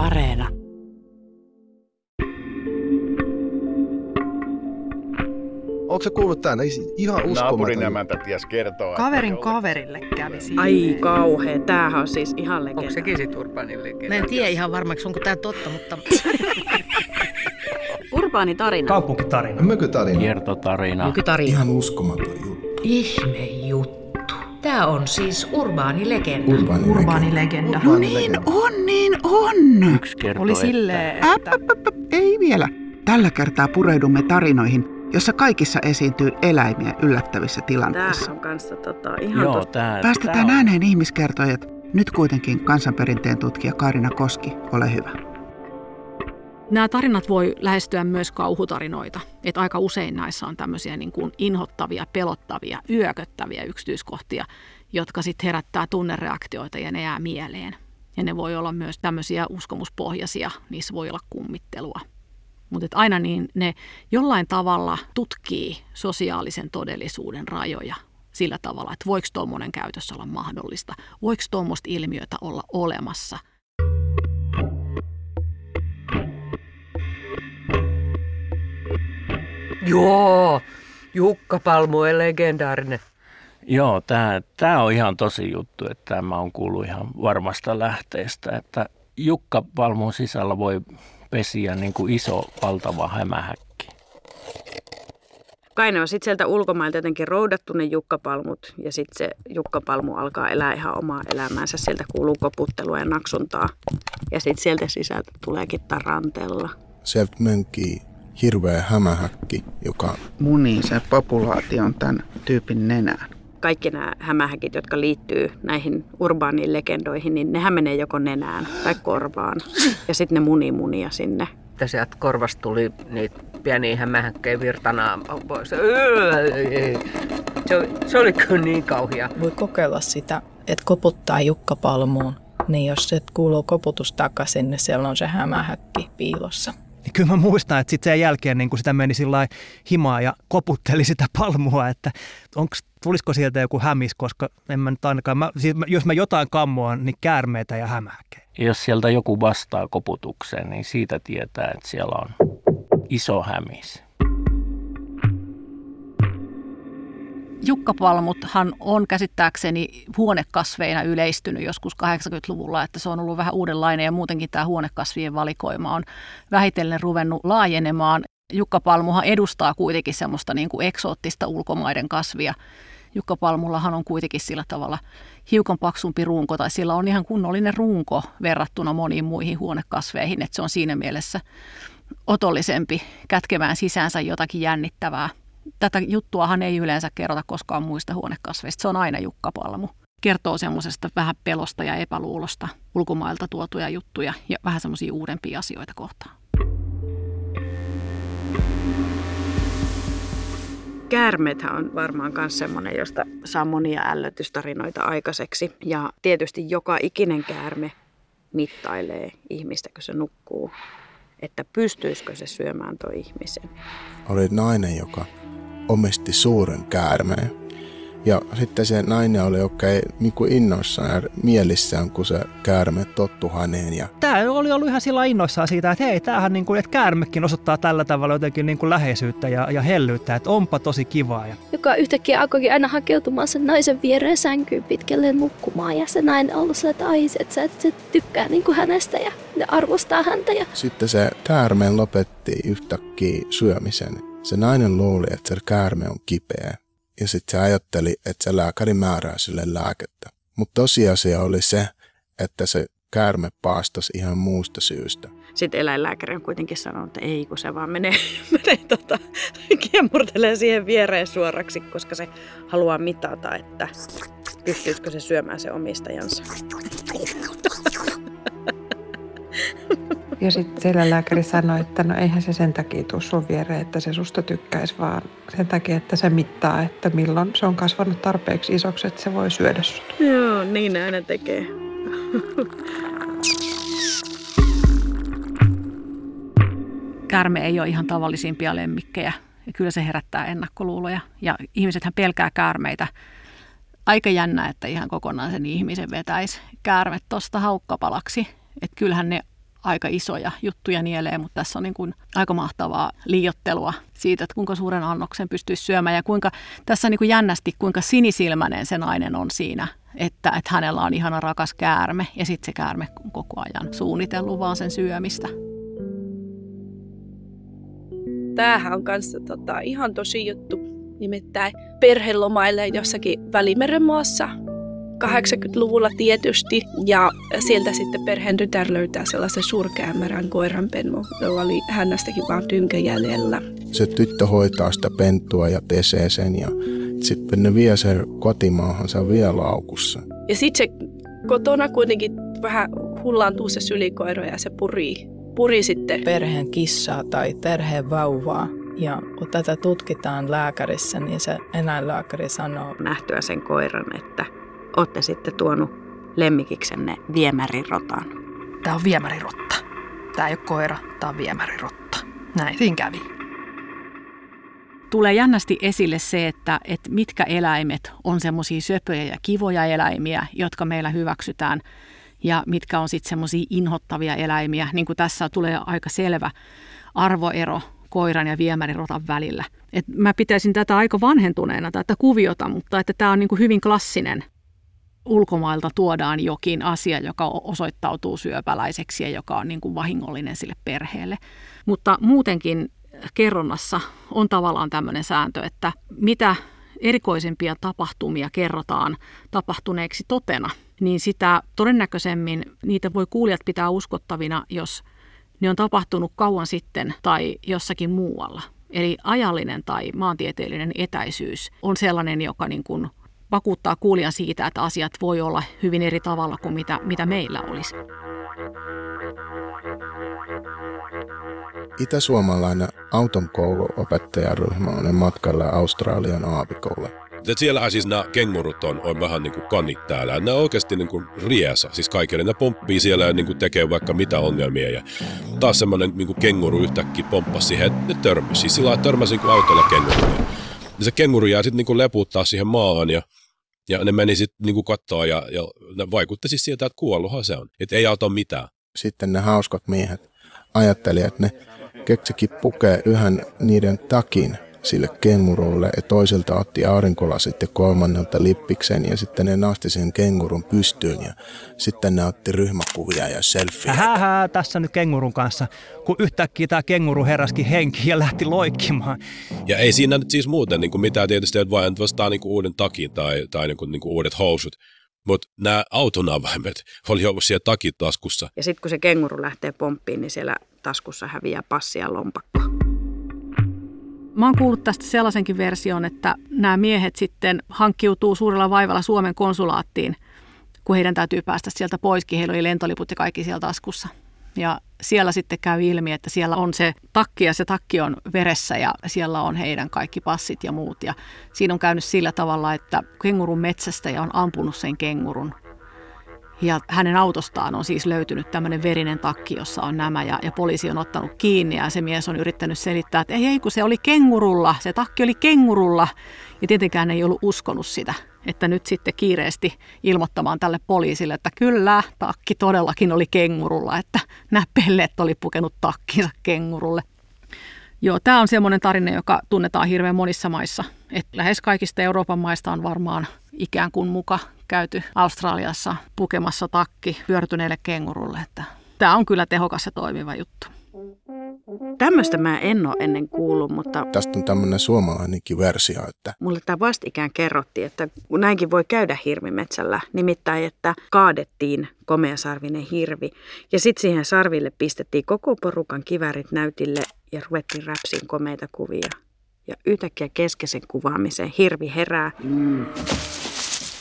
Areena. Onko se kuullut tänne? Ihan Naapurin uskomaton. emäntä ties kertoa. että Kaverin jollakin- kaverille kävi siinä. Ai kauhea, tämähän on siis ihan legenda. Onko sekin sit Urbanin legenda? Mä en tiedä ihan varmaksi, onko tämä totta, mutta Urbaani tarina. Kaupunkitarina. Mökytarina. Kiertotarina. nykytarina. Ihan uskomaton juttu. Ihme juttu. Tämä on siis urbaani legenda. Urbaani, Urbaani legenda. No niin On niin on. Yksi kertoo, Oli että silleen, Äp, että äp, äp, äp, ei vielä. Tällä kertaa pureudumme tarinoihin, jossa kaikissa esiintyy eläimiä yllättävissä tilanteissa. Tämähän on kanssa tota, ihan Joo, totta. tää, Päästetään tää on- ääneen ihmiskertojat. Nyt kuitenkin kansanperinteen tutkija Karina Koski, ole hyvä. Nämä tarinat voi lähestyä myös kauhutarinoita. Et aika usein näissä on tämmöisiä niin kuin inhottavia, pelottavia, yököttäviä yksityiskohtia, jotka sitten herättää tunnereaktioita ja ne jää mieleen. Ja ne voi olla myös tämmöisiä uskomuspohjaisia, niissä voi olla kummittelua. Mutta aina niin ne jollain tavalla tutkii sosiaalisen todellisuuden rajoja sillä tavalla, että voiko tuommoinen käytös olla mahdollista, voiko tuommoista ilmiötä olla olemassa – Joo, Jukka Palmu on legendaarinen. Joo, tämä, tämä on ihan tosi juttu, että tämä on kuullut ihan varmasta lähteestä, että Jukka Palmun sisällä voi pesiä niin kuin iso, valtava hämähäkki. Kai ne on sitten sieltä ulkomailta jotenkin roudattu ne jukkapalmut ja sitten se jukkapalmu alkaa elää ihan omaa elämäänsä. Sieltä kuuluu koputtelua ja naksuntaa ja sitten sieltä sisältä tuleekin tarantella. Sieltä mönkii hirveä hämähäkki, joka Munii se populaation tämän tyypin nenään. Kaikki nämä hämähäkit, jotka liittyy näihin urbaaniin legendoihin, niin nehän menee joko nenään tai korvaan. Ja sitten ne munii munia sinne. Että sieltä korvasta tuli niitä pieniä hämähäkkejä virtanaan pois. Se, oli- se oli kyllä niin kauhea. Voi kokeilla sitä, että koputtaa jukkapalmuun. Niin jos se kuuluu koputus takaisin, niin siellä on se hämähäkki piilossa. Niin kyllä mä muistan, että sitten sen jälkeen niin kun sitä meni sillä himaa ja koputteli sitä palmua, että onks, tulisiko sieltä joku hämis, koska en mä nyt ainakaan, mä, siis jos mä jotain kammoan, niin käärmeitä ja hämähäkkejä. Jos sieltä joku vastaa koputukseen, niin siitä tietää, että siellä on iso hämis. Jukkapalmuthan on käsittääkseni huonekasveina yleistynyt joskus 80-luvulla, että se on ollut vähän uudenlainen ja muutenkin tämä huonekasvien valikoima on vähitellen ruvennut laajenemaan. Jukkapalmuhan edustaa kuitenkin semmoista niin kuin eksoottista ulkomaiden kasvia. Jukkapalmullahan on kuitenkin sillä tavalla hiukan paksumpi runko, tai sillä on ihan kunnollinen runko verrattuna moniin muihin huonekasveihin, että se on siinä mielessä otollisempi kätkemään sisäänsä jotakin jännittävää. Tätä juttuahan ei yleensä kerrota koskaan muista huonekasveista. Se on aina jukkapalmu. Kertoo semmoisesta vähän pelosta ja epäluulosta ulkomailta tuotuja juttuja ja vähän semmoisia uudempia asioita kohtaan. Käärmeethän on varmaan myös semmoinen, josta saa monia ällötystarinoita aikaiseksi. Ja tietysti joka ikinen käärme mittailee ihmistä, kun se nukkuu, että pystyisikö se syömään tuo ihmisen. oli nainen, joka omisti suuren käärmeen. Ja sitten se nainen oli oikein niin kuin innoissaan ja mielissään, kun se käärme tottu häneen. Ja Tämä oli ollut ihan sillä innoissaan siitä, että hei, tämähän niin kuin, että käärmekin osoittaa tällä tavalla jotenkin niin kuin läheisyyttä ja, ja hellyyttä, että onpa tosi kivaa. Ja joka yhtäkkiä alkoikin aina hakeutumaan sen naisen viereen sänkyyn pitkälle nukkumaan. Ja se nainen ollut sillä, että ai, että se, että se tykkää niin kuin hänestä ja ne arvostaa häntä. Ja sitten se käärme lopetti yhtäkkiä syömisen. Se nainen luuli, että se käärme on kipeä. Ja sitten se ajatteli, että se lääkäri määrää sille lääkettä. Mutta tosiasia oli se, että se käärme paastasi ihan muusta syystä. Sitten eläinlääkäri on kuitenkin sanonut, että ei, kun se vaan menee, menee tota, kiemurtelee siihen viereen suoraksi, koska se haluaa mitata, että pystyisikö se syömään se omistajansa. Ja sitten eläinlääkäri sanoi, että no eihän se sen takia tuu sun viereen, että se susta tykkäisi, vaan sen takia, että se mittaa, että milloin se on kasvanut tarpeeksi isoksi, että se voi syödä sut. Joo, niin ne aina tekee. Käärme ei ole ihan tavallisimpia lemmikkejä ja kyllä se herättää ennakkoluuloja. Ja ihmisethän pelkää käärmeitä. Aika jännä, että ihan kokonaan sen ihmisen vetäisi käärme tuosta haukkapalaksi. Että kyllähän ne aika isoja juttuja nielee, mutta tässä on niin kuin aika mahtavaa liiottelua siitä, että kuinka suuren annoksen pystyisi syömään ja kuinka tässä on niin kuin jännästi, kuinka sinisilmäinen se nainen on siinä, että, että hänellä on ihana rakas käärme ja sitten se käärme koko ajan suunnitellut vaan sen syömistä. Tämähän on kanssa tota, ihan tosi juttu. Nimittäin perhelomaille jossakin Välimeren maassa 80-luvulla tietysti, ja sieltä sitten perheen tytär löytää sellaisen surkeämärän koiranpennu, jolla oli hännästäkin vaan tynkä jäljellä. Se tyttö hoitaa sitä pentua ja pesee sen, ja sitten ne vie sen kotimaahan, se on vielä laukussa. Ja sitten se kotona kuitenkin vähän hullaantuu se sylikoiro ja se purii, puri sitten. Perheen kissaa tai perheen vauvaa. Ja kun tätä tutkitaan lääkärissä, niin se eläinlääkäri sanoo nähtyä sen koiran, että olette sitten tuonut lemmikiksenne viemärirotan. Tämä on viemärirotta. Tämä ei ole koira, tämä on viemärirotta. Näin siinä kävi. Tulee jännästi esille se, että, että mitkä eläimet on semmoisia söpöjä ja kivoja eläimiä, jotka meillä hyväksytään, ja mitkä on sitten semmoisia inhottavia eläimiä. Niin kuin tässä tulee aika selvä arvoero koiran ja viemärirotan välillä. Et mä pitäisin tätä aika vanhentuneena, tätä kuviota, mutta että tämä on niin kuin hyvin klassinen ulkomailta tuodaan jokin asia, joka osoittautuu syöpäläiseksi ja joka on niin kuin vahingollinen sille perheelle. Mutta muutenkin kerronnassa on tavallaan tämmöinen sääntö, että mitä erikoisempia tapahtumia kerrotaan tapahtuneeksi totena, niin sitä todennäköisemmin niitä voi kuulijat pitää uskottavina, jos ne on tapahtunut kauan sitten tai jossakin muualla. Eli ajallinen tai maantieteellinen etäisyys on sellainen, joka niin kuin vakuuttaa kuulijan siitä, että asiat voi olla hyvin eri tavalla kuin mitä, mitä meillä olisi. Itäsuomalainen auton kouluopettajaryhmä on matkalla Australian aavikolle. Siellähän siis nämä kengurut on, on vähän niin kuin kanit täällä. Ne on oikeasti niin kuin riesa, siis kaikille. Ne pomppii siellä ja niin kuin tekee vaikka mitä ongelmia. Ja taas semmoinen niin kuin kenguru yhtäkkiä pomppasi siihen, että ne törmäsi. Siis sillä törmäsi niin kuin autolla kenguru. Ja se kenguru jää sitten niin kuin leputtaa siihen maahan ja ja ne meni sitten niinku kattoon ja, ja ne vaikutti siis siltä, että kuolluhan se on. Että ei auta mitään. Sitten ne hauskat miehet ajatteli, että ne keksikin pukee yhden niiden takin sille kengurulle ja toiselta otti aurinkolasit ja kolmannelta lippiksen ja sitten ne nosti sen kengurun pystyyn ja sitten ne otti ryhmäkuvia ja selfie. Hähä, tässä nyt kengurun kanssa, kun yhtäkkiä tämä kenguru heräski henki ja lähti loikkimaan. Ja ei siinä nyt siis muuten niin kuin mitään tietysti, että vain vastaa niin kuin uuden takin tai, tai niin kuin, niin kuin uudet housut. Mutta nämä auton avaimet oli ollut siellä takitaskussa. Ja sitten kun se kenguru lähtee pomppiin, niin siellä taskussa häviää passi ja lompakko. Mä oon kuullut tästä sellaisenkin version, että nämä miehet sitten hankkiutuu suurella vaivalla Suomen konsulaattiin, kun heidän täytyy päästä sieltä poiskin. Heillä oli lentoliput ja kaikki siellä taskussa. Ja siellä sitten käy ilmi, että siellä on se takki ja se takki on veressä ja siellä on heidän kaikki passit ja muut. Ja siinä on käynyt sillä tavalla, että kengurun metsästäjä on ampunut sen kengurun ja hänen autostaan on siis löytynyt tämmöinen verinen takki, jossa on nämä ja, ja poliisi on ottanut kiinni ja se mies on yrittänyt selittää, että ei, ei kun se oli kengurulla, se takki oli kengurulla. Ja tietenkään ei ollut uskonut sitä, että nyt sitten kiireesti ilmoittamaan tälle poliisille, että kyllä, takki todellakin oli kengurulla, että nämä pelleet oli pukenut takkinsa kengurulle. Joo, tämä on semmoinen tarina, joka tunnetaan hirveän monissa maissa. Et lähes kaikista Euroopan maista on varmaan ikään kuin muka käyty Australiassa pukemassa takki pyörtyneelle kengurulle. Että tämä on kyllä tehokas ja toimiva juttu. Tämmöistä mä en ole ennen kuullut, mutta... Tästä on tämmöinen suomalainenkin versio, että... Mulle tämä vastikään kerrottiin, että näinkin voi käydä hirvimetsällä. Nimittäin, että kaadettiin komeasarvinen hirvi. Ja sitten siihen sarville pistettiin koko porukan kivärit näytille ja ruvettiin räpsiin komeita kuvia. Ja yhtäkkiä keskeisen kuvaamiseen hirvi herää mm.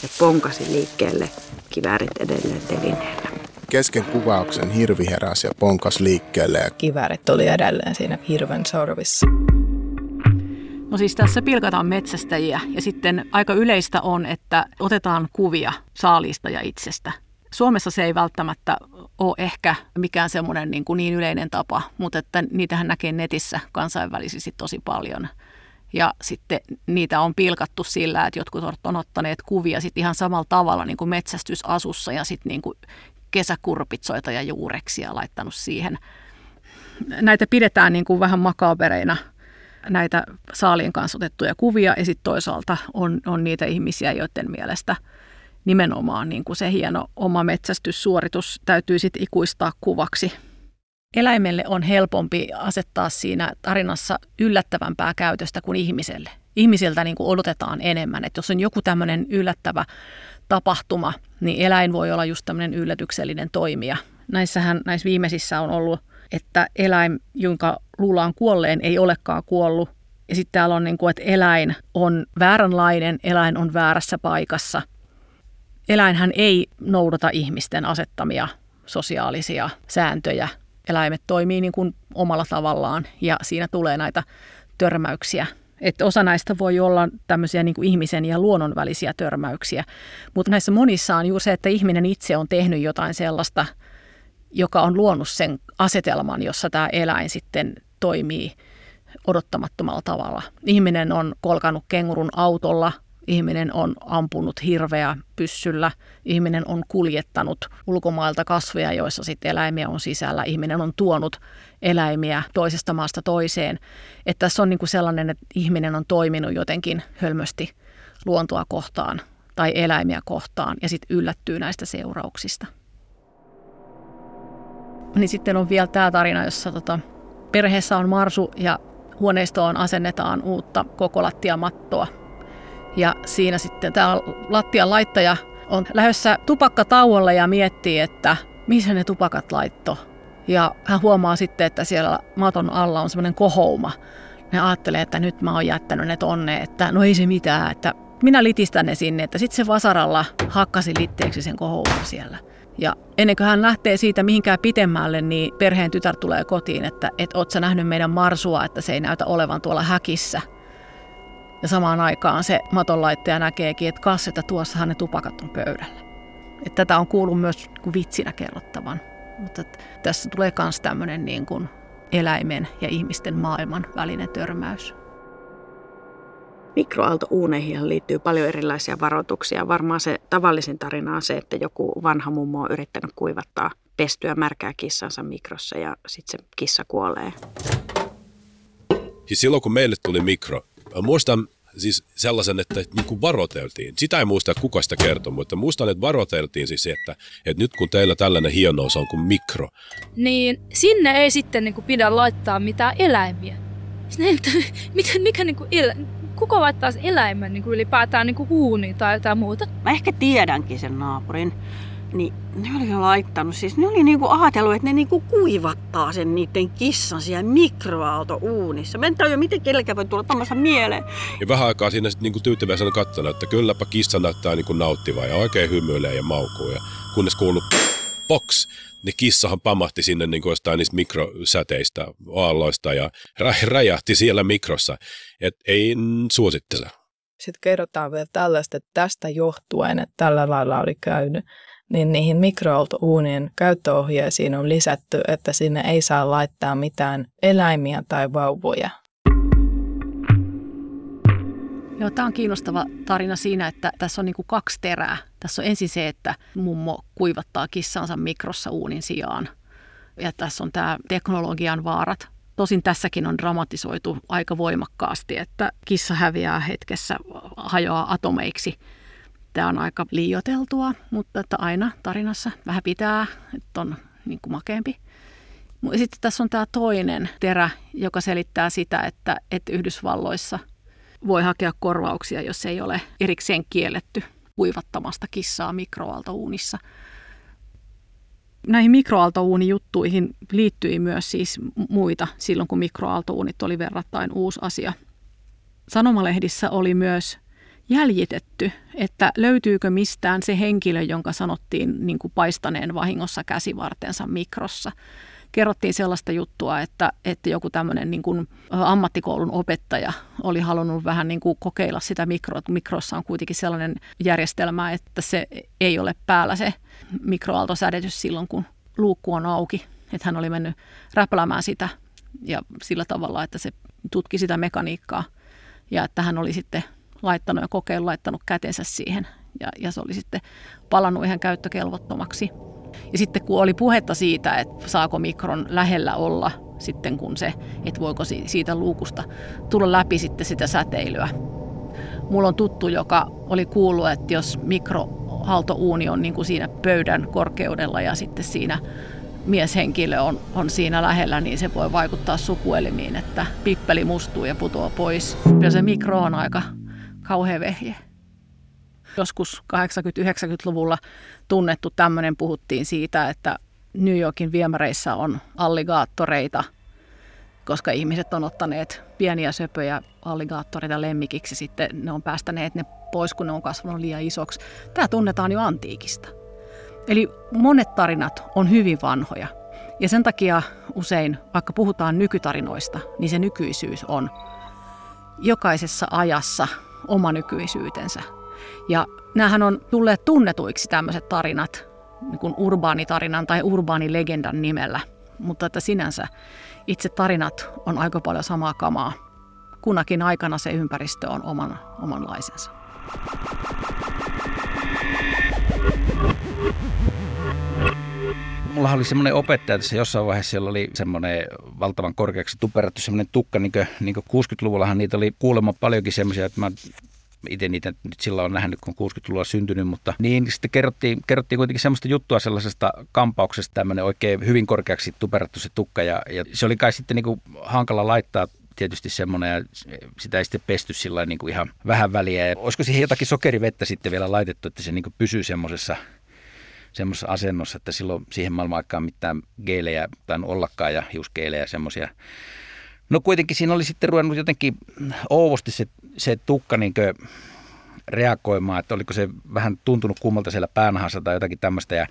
Ja ponkasi liikkeelle kivärit edelleen telineellä. Kesken kuvauksen hirvi heräsi ja ponkas liikkeelle. Kivärit oli edelleen siinä hirven sorvissa. No siis tässä pilkataan metsästäjiä ja sitten aika yleistä on, että otetaan kuvia saalista ja itsestä. Suomessa se ei välttämättä ole ehkä mikään semmoinen niin, kuin niin yleinen tapa, mutta että niitähän näkee netissä kansainvälisesti tosi paljon. Ja sitten niitä on pilkattu sillä, että jotkut on ottaneet kuvia sitten ihan samalla tavalla niin kuin metsästysasussa ja sitten niin kuin kesäkurpitsoita ja juureksia laittanut siihen. Näitä pidetään niin kuin vähän makabereina näitä saalien kanssa otettuja kuvia ja sitten toisaalta on, on niitä ihmisiä, joiden mielestä nimenomaan niin kuin se hieno oma metsästyssuoritus täytyy sitten ikuistaa kuvaksi. Eläimelle on helpompi asettaa siinä tarinassa yllättävämpää käytöstä kuin ihmiselle. Ihmisiltä niin kuin odotetaan enemmän, että jos on joku tämmöinen yllättävä tapahtuma, niin eläin voi olla just tämmöinen yllätyksellinen toimija. Näissähän näissä viimeisissä on ollut, että eläin, jonka luullaan kuolleen, ei olekaan kuollut. Ja sitten täällä on, niin kuin, että eläin on vääränlainen, eläin on väärässä paikassa. Eläinhän ei noudata ihmisten asettamia sosiaalisia sääntöjä. Eläimet toimii niin kuin omalla tavallaan ja siinä tulee näitä törmäyksiä että osa näistä voi olla tämmöisiä niin kuin ihmisen ja luonnon välisiä törmäyksiä, mutta näissä monissa on juuri se, että ihminen itse on tehnyt jotain sellaista, joka on luonut sen asetelman, jossa tämä eläin sitten toimii odottamattomalla tavalla. Ihminen on kolkanut kengurun autolla – Ihminen on ampunut hirveä pyssyllä, ihminen on kuljettanut ulkomailta kasveja, joissa sitten eläimiä on sisällä, ihminen on tuonut eläimiä toisesta maasta toiseen. Että tässä on niin kuin sellainen, että ihminen on toiminut jotenkin hölmösti luontoa kohtaan tai eläimiä kohtaan ja sitten yllättyy näistä seurauksista. Niin sitten on vielä tämä tarina, jossa tota, perheessä on marsu ja huoneistoon asennetaan uutta koko lattiamattoa ja siinä sitten tämä lattian laittaja on lähdössä tupakkatauolle ja miettii, että missä ne tupakat laitto. Ja hän huomaa sitten, että siellä maton alla on semmoinen kohouma. Ne ajattelee, että nyt mä oon jättänyt ne tonne, että no ei se mitään, että minä litistän ne sinne, että sitten se vasaralla hakkasi litteeksi sen kohouman siellä. Ja ennen kuin hän lähtee siitä mihinkään pitemmälle, niin perheen tytär tulee kotiin, että et oot sä nähnyt meidän marsua, että se ei näytä olevan tuolla häkissä – ja samaan aikaan se matonlaittaja näkeekin, että kas, että tuossahan ne tupakat on pöydällä. Että tätä on kuullut myös kuin vitsinä kerrottavan. Mutta tässä tulee myös tämmöinen niin kuin eläimen ja ihmisten maailman välinen törmäys. Mikroaaltouuneihin liittyy paljon erilaisia varoituksia. Varmaan se tavallisin tarina on se, että joku vanha mummo on yrittänyt kuivattaa pestyä märkää kissansa mikrossa ja sitten se kissa kuolee. Siis silloin kun meille tuli mikro, muistan siis sellaisen, että niin kuin varoteltiin. Sitä ei muista, että kuka sitä kertoi, mutta muistan, että varoteltiin siis, että, että nyt kun teillä tällainen hienous on kuin mikro. Niin sinne ei sitten niin kuin pidä laittaa mitään eläimiä. Mikä, mikä niin kuin el, kuka laittaa eläimen niin kuin ylipäätään niin kuin huuniin tai jotain muuta? Mä ehkä tiedänkin sen naapurin niin ne oli laittanut, siis ne oli niinku ajatellut, että ne niinku kuivattaa sen niiden kissan siellä mikroaaltouunissa. Mä en tajua, miten kellekään voi tulla tämmöistä mieleen. Ja vähän aikaa siinä sitten niinku tyytyväisenä katsonut, että kylläpä kissa näyttää niinku nauttivaa ja oikein hymyilee ja maukuu. Ja kunnes kuuluu box, niin kissahan pamahti sinne niin kuin jostain niistä mikrosäteistä, aalloista ja räjähti siellä mikrossa. Et ei suosittele. Sitten kerrotaan vielä tällaista, että tästä johtuen, että tällä lailla oli käynyt, niin niihin mikroaaltouunien käyttöohjeisiin on lisätty, että sinne ei saa laittaa mitään eläimiä tai vauvoja. Joo, tämä on kiinnostava tarina siinä, että tässä on niin kaksi terää. Tässä on ensin se, että mummo kuivattaa kissansa mikrossa uunin sijaan. Ja tässä on tämä teknologian vaarat. Tosin tässäkin on dramatisoitu aika voimakkaasti, että kissa häviää hetkessä, hajoaa atomeiksi – Tämä on aika liioteltua, mutta että aina tarinassa vähän pitää, että on niin kuin makeampi. Sitten tässä on tämä toinen terä, joka selittää sitä, että, että Yhdysvalloissa voi hakea korvauksia, jos ei ole erikseen kielletty kuivattamasta kissaa mikroaaltouunissa. Näihin mikroaaltouunijuttuihin liittyi myös siis muita silloin, kun mikroaaltouunit oli verrattain uusi asia. Sanomalehdissä oli myös jäljitetty, että löytyykö mistään se henkilö, jonka sanottiin niin kuin paistaneen vahingossa käsivartensa mikrossa. Kerrottiin sellaista juttua, että, että joku tämmöinen niin kuin ammattikoulun opettaja oli halunnut vähän niin kuin kokeilla sitä mikroa. Mikrossa on kuitenkin sellainen järjestelmä, että se ei ole päällä se mikroaaltosädetys silloin, kun luukku on auki. Että hän oli mennyt räpläämään sitä ja sillä tavalla, että se tutki sitä mekaniikkaa ja että hän oli sitten laittanut ja kokeillut, laittanut kätensä siihen ja, ja se oli sitten palannut ihan käyttökelvottomaksi. Ja sitten kun oli puhetta siitä, että saako mikron lähellä olla sitten kun se, että voiko siitä luukusta tulla läpi sitten sitä säteilyä. Mulla on tuttu, joka oli kuullut, että jos mikrohaltouuni on niin kuin siinä pöydän korkeudella ja sitten siinä mieshenkilö on, on siinä lähellä, niin se voi vaikuttaa sukuelimiin, että pippeli mustuu ja putoaa pois. Ja se mikro on aika kauhea vehje. Joskus 80-90-luvulla tunnettu tämmöinen puhuttiin siitä, että New Yorkin viemäreissä on alligaattoreita, koska ihmiset on ottaneet pieniä söpöjä alligaattoreita lemmikiksi, sitten ne on päästäneet ne pois, kun ne on kasvanut liian isoksi. Tämä tunnetaan jo antiikista. Eli monet tarinat on hyvin vanhoja. Ja sen takia usein, vaikka puhutaan nykytarinoista, niin se nykyisyys on jokaisessa ajassa oma nykyisyytensä. Ja näähän on tulleet tunnetuiksi tämmöiset tarinat niin kuin urbaanitarinan tai urbaanilegendan nimellä. Mutta että sinänsä itse tarinat on aika paljon samaa kamaa. Kunakin aikana se ympäristö on oman, omanlaisensa. Mulla oli semmoinen opettaja tässä jossain vaiheessa, siellä oli semmoinen valtavan korkeaksi tuperattu semmoinen tukka, niin kuin, niin kuin 60-luvullahan niitä oli kuulemma paljonkin semmoisia, että mä itse niitä nyt silloin on nähnyt, kun 60-luvulla syntynyt, mutta niin sitten kerrottiin, kerrottiin kuitenkin semmoista juttua sellaisesta kampauksesta, tämmöinen oikein hyvin korkeaksi tuperattu se tukka ja, ja se oli kai sitten niin hankala laittaa tietysti semmoinen ja sitä ei sitten pesty sillä niin ihan vähän väliä. Ja olisiko siihen jotakin sokerivettä sitten vielä laitettu, että se niin pysyy semmoisessa semmoisessa asennossa, että silloin siihen maailman aikaan mitään geelejä tai ollakaan ja hiusgeelejä semmoisia. No kuitenkin siinä oli sitten ruvennut jotenkin ouvosti se, se tukka niin reagoimaan, että oliko se vähän tuntunut kummalta siellä päänahassa tai jotakin tämmöistä ja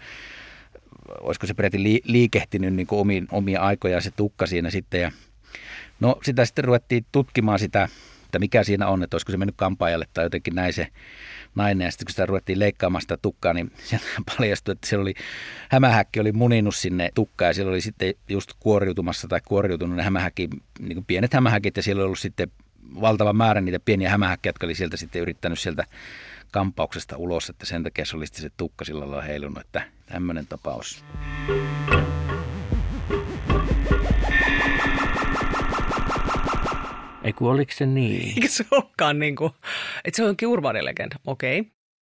olisiko se peräti liikehtinyt niin kuin omiin, omia aikojaan se tukka siinä sitten ja no sitä sitten ruvettiin tutkimaan sitä, että mikä siinä on, että olisiko se mennyt kampaajalle tai jotenkin näin se nainen. Ja sitten kun sitä ruvettiin leikkaamaan sitä tukkaa, niin sieltä paljastui, että siellä oli, hämähäkki oli muninut sinne tukkaan ja siellä oli sitten just kuoriutumassa tai kuoriutunut ne hämähäkki, niin kuin pienet hämähäkit ja siellä oli ollut sitten valtava määrä niitä pieniä hämähäkkiä, jotka oli sieltä sitten yrittänyt sieltä kampauksesta ulos, että sen takia se oli sitten se tukka sillä lailla heilunut, että tämmöinen tapaus. Ei oliko se niin? Eikö se olekaan niin kuin, että se onkin urbaanilegenda, okei. Okay.